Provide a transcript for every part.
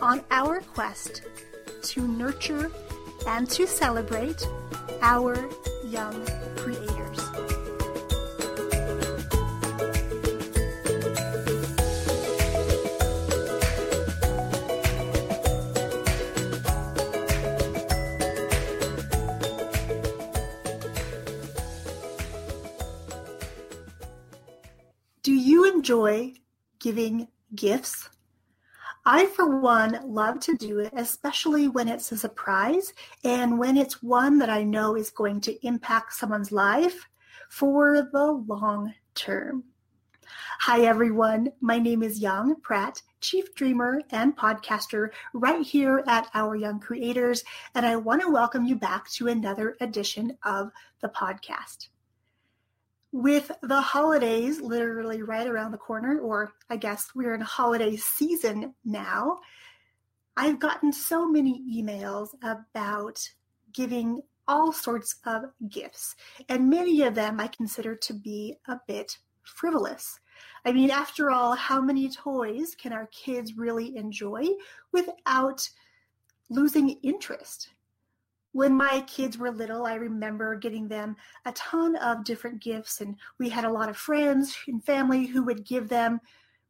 on our quest to nurture and to celebrate our young creators. Do you enjoy giving gifts? I, for one, love to do it, especially when it's a surprise and when it's one that I know is going to impact someone's life for the long term. Hi, everyone. My name is Yung Pratt, Chief Dreamer and podcaster right here at Our Young Creators, and I want to welcome you back to another edition of the podcast with the holidays literally right around the corner, or I guess we're in holiday season now, I've gotten so many emails about giving all sorts of gifts, and many of them I consider to be a bit frivolous. I mean, after all, how many toys can our kids really enjoy without losing interest? When my kids were little, I remember getting them a ton of different gifts, and we had a lot of friends and family who would give them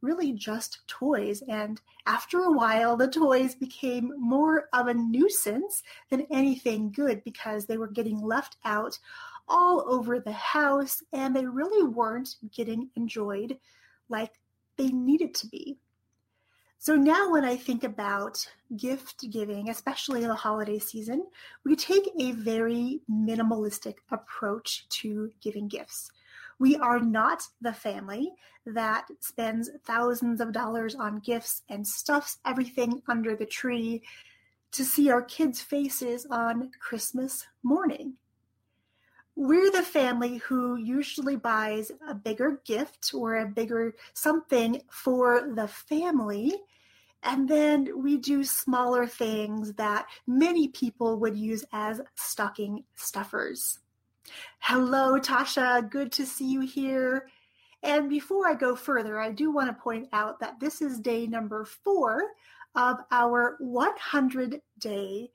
really just toys. And after a while, the toys became more of a nuisance than anything good because they were getting left out all over the house and they really weren't getting enjoyed like they needed to be. So now, when I think about gift giving, especially the holiday season, we take a very minimalistic approach to giving gifts. We are not the family that spends thousands of dollars on gifts and stuffs everything under the tree to see our kids' faces on Christmas morning. We're the family who usually buys a bigger gift or a bigger something for the family. And then we do smaller things that many people would use as stocking stuffers. Hello, Tasha. Good to see you here. And before I go further, I do want to point out that this is day number four of our 100 day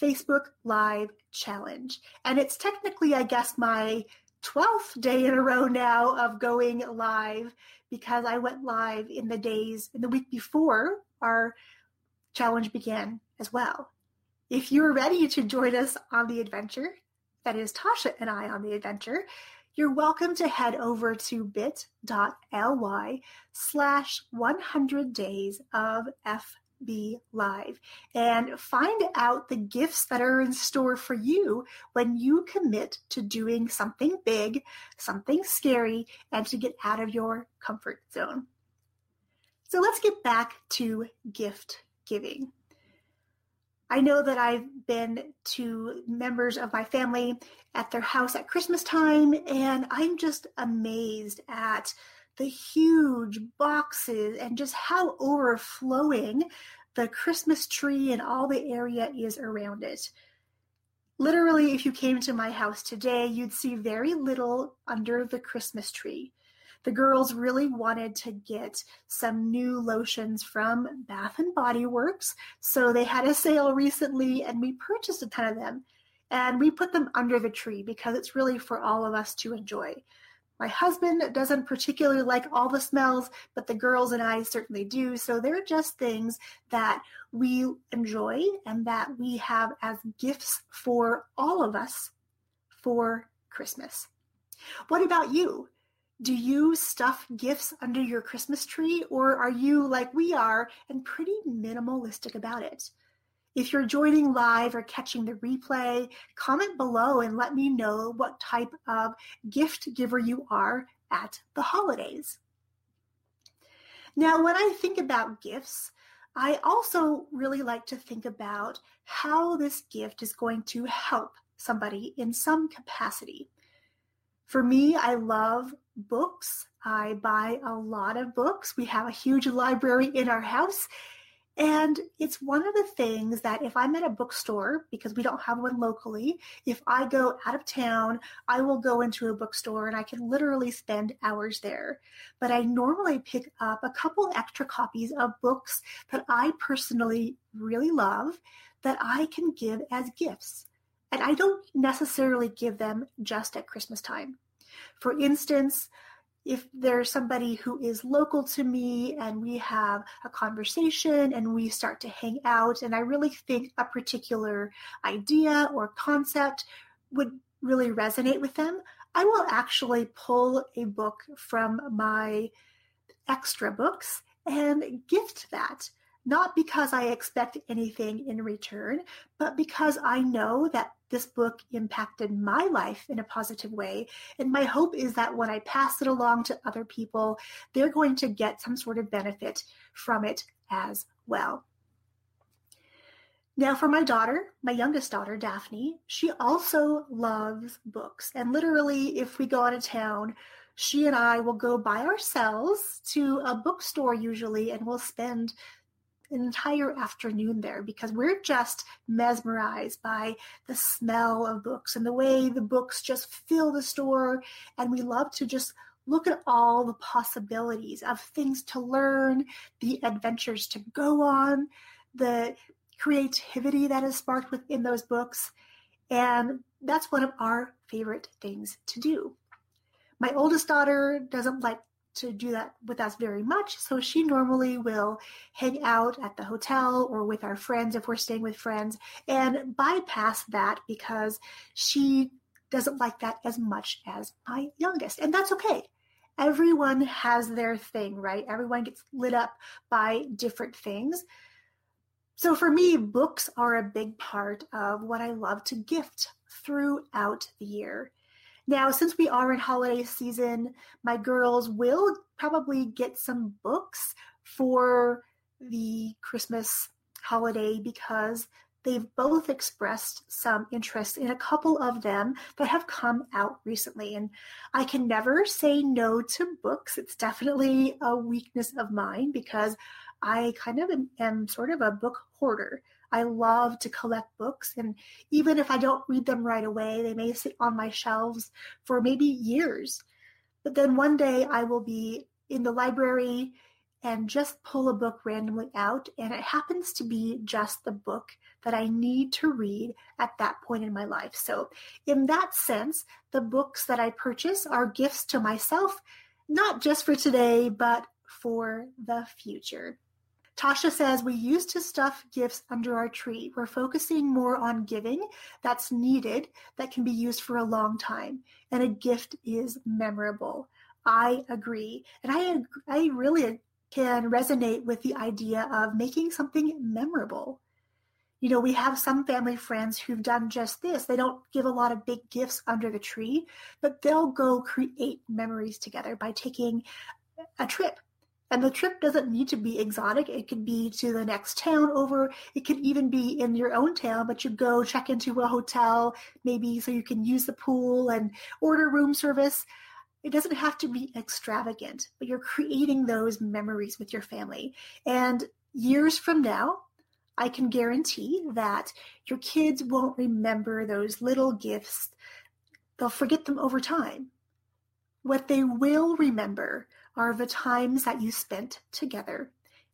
Facebook Live challenge. And it's technically, I guess, my 12th day in a row now of going live because I went live in the days in the week before our challenge began as well. If you're ready to join us on the adventure, that is Tasha and I on the adventure, you're welcome to head over to bit.ly slash 100 days of FB Live and find out the gifts that are in store for you when you commit to doing something big, something scary, and to get out of your comfort zone. So let's get back to gift giving. I know that I've been to members of my family at their house at Christmas time, and I'm just amazed at the huge boxes and just how overflowing the Christmas tree and all the area is around it. Literally, if you came to my house today, you'd see very little under the Christmas tree the girls really wanted to get some new lotions from Bath and Body Works. So they had a sale recently and we purchased a ton of them and we put them under the tree because it's really for all of us to enjoy. My husband doesn't particularly like all the smells, but the girls and I certainly do. So they're just things that we enjoy and that we have as gifts for all of us for Christmas. What about you? Do you stuff gifts under your Christmas tree or are you like we are and pretty minimalistic about it? If you're joining live or catching the replay, comment below and let me know what type of gift giver you are at the holidays. Now, when I think about gifts, I also really like to think about how this gift is going to help somebody in some capacity. For me, I love books. I buy a lot of books. We have a huge library in our house, and it's one of the things that if I'm at a bookstore, because we don't have one locally, if I go out of town, I will go into a bookstore and I can literally spend hours there. But I normally pick up a couple extra copies of books that I personally really love that I can give as gifts. And I don't necessarily give them just at Christmas time. For instance, if there's somebody who is local to me and we have a conversation and we start to hang out and I really think a particular idea or concept would really resonate with them, I will actually pull a book from my extra books and gift that not because I expect anything in return, but because I know that this book impacted my life in a positive way. And my hope is that when I pass it along to other people, they're going to get some sort of benefit from it as well. Now, for my daughter, my youngest daughter, Daphne, she also loves books. And literally, if we go out of town, she and I will go by ourselves to a bookstore usually, and we'll spend an entire afternoon there because we're just mesmerized by the smell of books and the way the books just fill the store. And we love to just look at all the possibilities of things to learn, the adventures to go on, the creativity that is sparked within those books. And that's one of our favorite things to do. My oldest daughter doesn't like to do that with us very much. So she normally will hang out at the hotel or with our friends if we're staying with friends and bypass that because she doesn't like that as much as my youngest. And that's okay. Everyone has their thing, right? Everyone gets lit up by different things. So for me, books are a big part of what I love to gift throughout the year. Now, since we are in holiday season, my girls will probably get some books for the Christmas holiday because they've both expressed some interest in a couple of them that have come out recently. And I can never say no to books. It's definitely a weakness of mine because I kind of am, am sort of a book hoarder. I love to collect books, and even if I don't read them right away, they may sit on my shelves for maybe years. But then one day I will be in the library and just pull a book randomly out, and it happens to be just the book that I need to read at that point in my life. So, in that sense, the books that I purchase are gifts to myself, not just for today, but for the future. Tasha says, We used to stuff gifts under our tree. We're focusing more on giving that's needed, that can be used for a long time. And a gift is memorable. I agree. And I, I really can resonate with the idea of making something memorable. You know, we have some family friends who've done just this. They don't give a lot of big gifts under the tree, but they'll go create memories together by taking a trip and the trip doesn't need to be exotic. It could be to the next town over. It could even be in your own town, but you go check into a hotel, maybe so you can use the pool and order room service. It doesn't have to be extravagant, but you're creating those memories with your family. And years from now, I can guarantee that your kids won't remember those little gifts. They'll forget them over time. What they will remember are the times that you spent together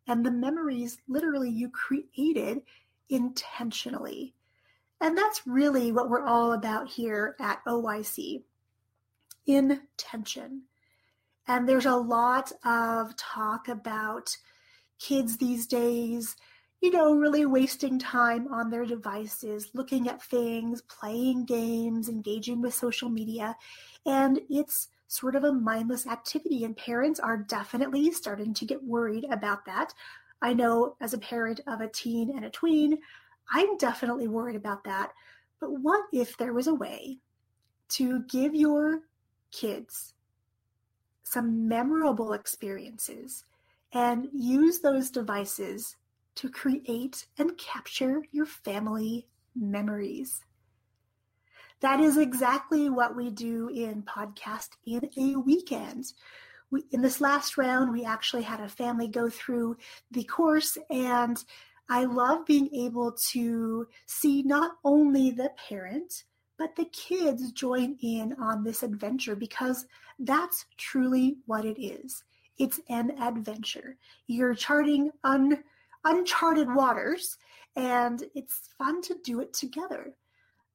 and the memories literally you created intentionally. And that's really what we're all about here at OYC. intention. And there's a lot of talk about kids these days, you know, really wasting time on their devices, looking at things, playing games, engaging with social media. And it's sort of a mindless activity, and parents are definitely starting to get worried about that. I know as a parent of a teen and a tween, I'm definitely worried about that. But what if there was a way to give your kids some memorable experiences and use those devices to create and capture your family memories? That is exactly what we do in Podcast in a Weekend. We, in this last round, we actually had a family go through the course, and I love being able to see not only the parent, but the kids join in on this adventure because that's truly what it is. It's an adventure. You're charting un, uncharted waters, and it's fun to do it together.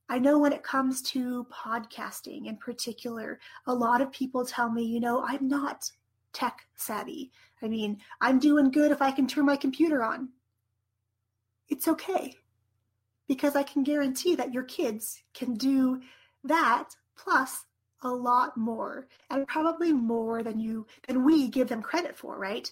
I know when it comes to podcasting in particular, a lot of people tell me, you know, I'm not tech savvy. I mean, I'm doing good if I can turn my computer on. It's okay because I can guarantee that your kids can do that plus a lot more and probably more than you than we give them credit for, right?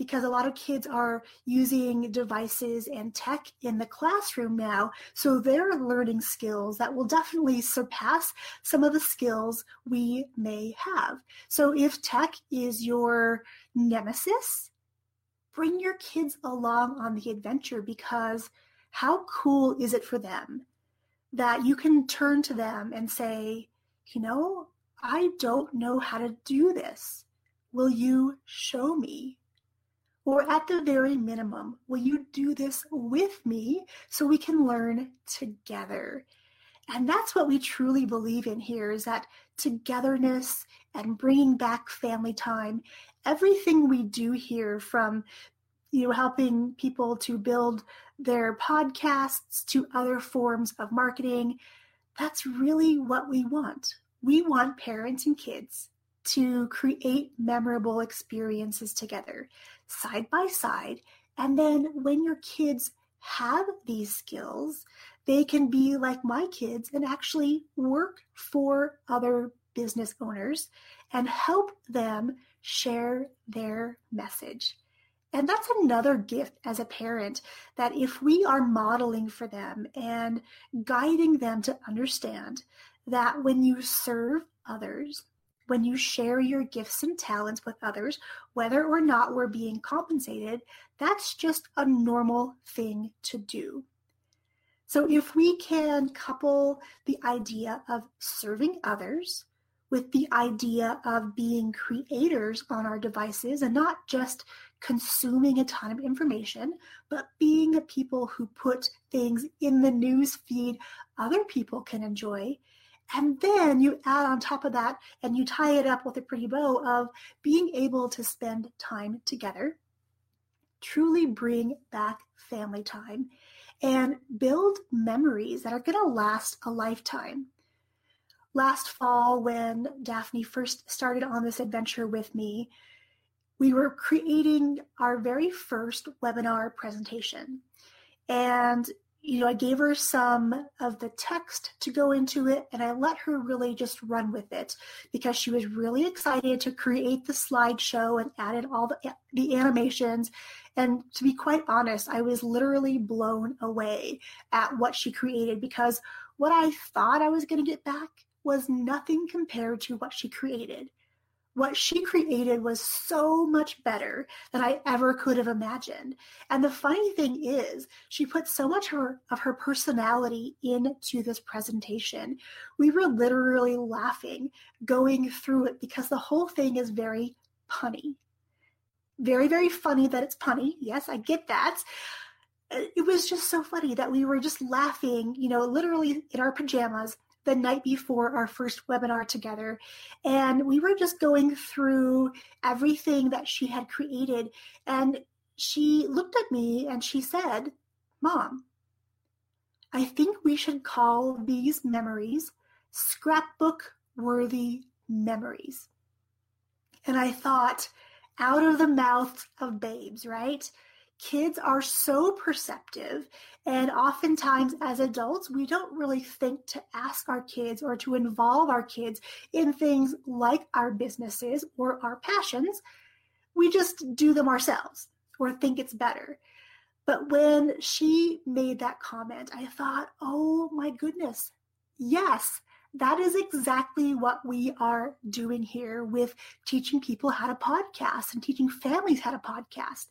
Because a lot of kids are using devices and tech in the classroom now. So they're learning skills that will definitely surpass some of the skills we may have. So if tech is your nemesis, bring your kids along on the adventure because how cool is it for them that you can turn to them and say, you know, I don't know how to do this. Will you show me? Or at the very minimum, will you do this with me so we can learn together? And that's what we truly believe in here is that togetherness and bringing back family time. Everything we do here from you know helping people to build their podcasts to other forms of marketing that's really what we want we want parents and kids to create memorable experiences together, side by side. And then when your kids have these skills, they can be like my kids and actually work for other business owners and help them share their message. And that's another gift as a parent that if we are modeling for them and guiding them to understand that when you serve others, when you share your gifts and talents with others, whether or not we're being compensated, that's just a normal thing to do. So if we can couple the idea of serving others with the idea of being creators on our devices and not just consuming a ton of information, but being the people who put things in the news feed other people can enjoy, and then you add on top of that and you tie it up with a pretty bow of being able to spend time together, truly bring back family time, and build memories that are going to last a lifetime. Last fall, when Daphne first started on this adventure with me, we were creating our very first webinar presentation. And you know, I gave her some of the text to go into it and I let her really just run with it because she was really excited to create the slideshow and added all the, the animations. And to be quite honest, I was literally blown away at what she created because what I thought I was going to get back was nothing compared to what she created what she created was so much better than I ever could have imagined. And the funny thing is, she put so much of her, of her personality into this presentation. We were literally laughing going through it because the whole thing is very punny. Very, very funny that it's punny. Yes, I get that. Uh, it was just so funny that we were just laughing, you know, literally in our pajamas the night before our first webinar together. And we were just going through everything that she had created. And she looked at me and she said, Mom, I think we should call these memories scrapbook worthy memories. And I thought, out of the mouths of babes, right? Kids are so perceptive, and oftentimes as adults, we don't really think to ask our kids or to involve our kids in things like our businesses or our passions. We just do them ourselves or think it's better. But when she made that comment, I thought, oh my goodness, yes, that is exactly what we are doing here with teaching people how to podcast and teaching families how to podcast.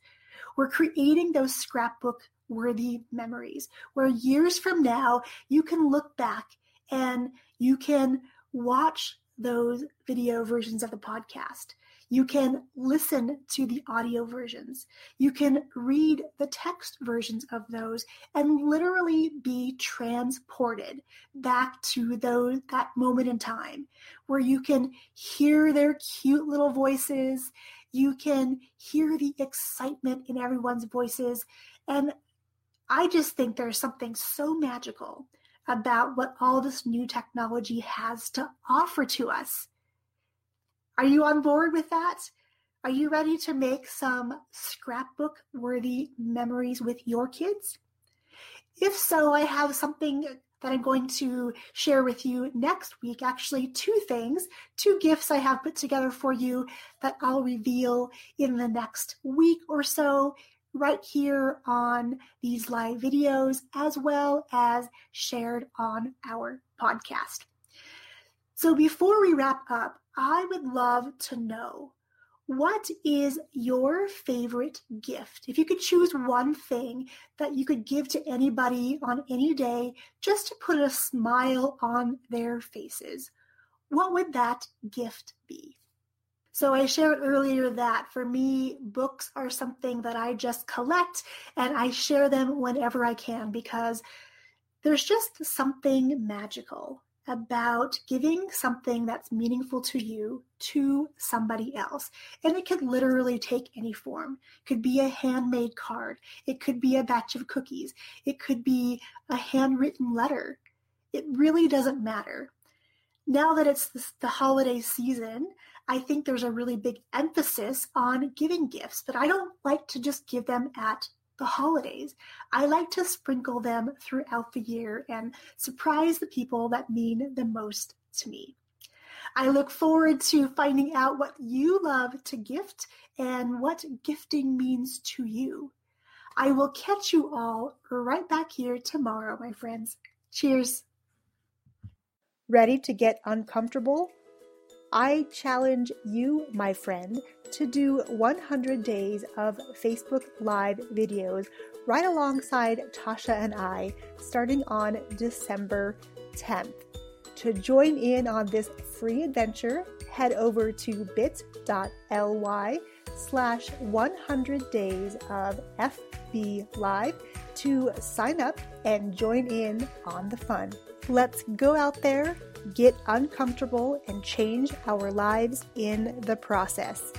We're creating those scrapbook worthy memories where years from now you can look back and you can watch those video versions of the podcast you can listen to the audio versions. You can read the text versions of those and literally be transported back to those that moment in time where you can hear their cute little voices. You can hear the excitement in everyone's voices. And I just think there's something so magical about what all this new technology has to offer to us. Are you on board with that? Are you ready to make some scrapbook worthy memories with your kids? If so, I have something that I'm going to share with you next week. Actually, two things, two gifts I have put together for you that I'll reveal in the next week or so, right here on these live videos, as well as shared on our podcast. So before we wrap up, I would love to know what is your favorite gift? If you could choose one thing that you could give to anybody on any day just to put a smile on their faces, what would that gift be? So I shared earlier that for me, books are something that I just collect and I share them whenever I can because there's just something magical about giving something that's meaningful to you to somebody else. And it could literally take any form. It could be a handmade card. It could be a batch of cookies. It could be a handwritten letter. It really doesn't matter. Now that it's the holiday season, I think there's a really big emphasis on giving gifts, but I don't like to just give them at the holidays. I like to sprinkle them throughout the year and surprise the people that mean the most to me. I look forward to finding out what you love to gift and what gifting means to you. I will catch you all right back here tomorrow, my friends. Cheers. Ready to get uncomfortable? I challenge you, my friend, to do 100 days of Facebook Live videos right alongside Tasha and I starting on December 10th. To join in on this free adventure, head over to bit.ly slash 100 days of FB Live to sign up and join in on the fun. Let's go out there get uncomfortable and change our lives in the process.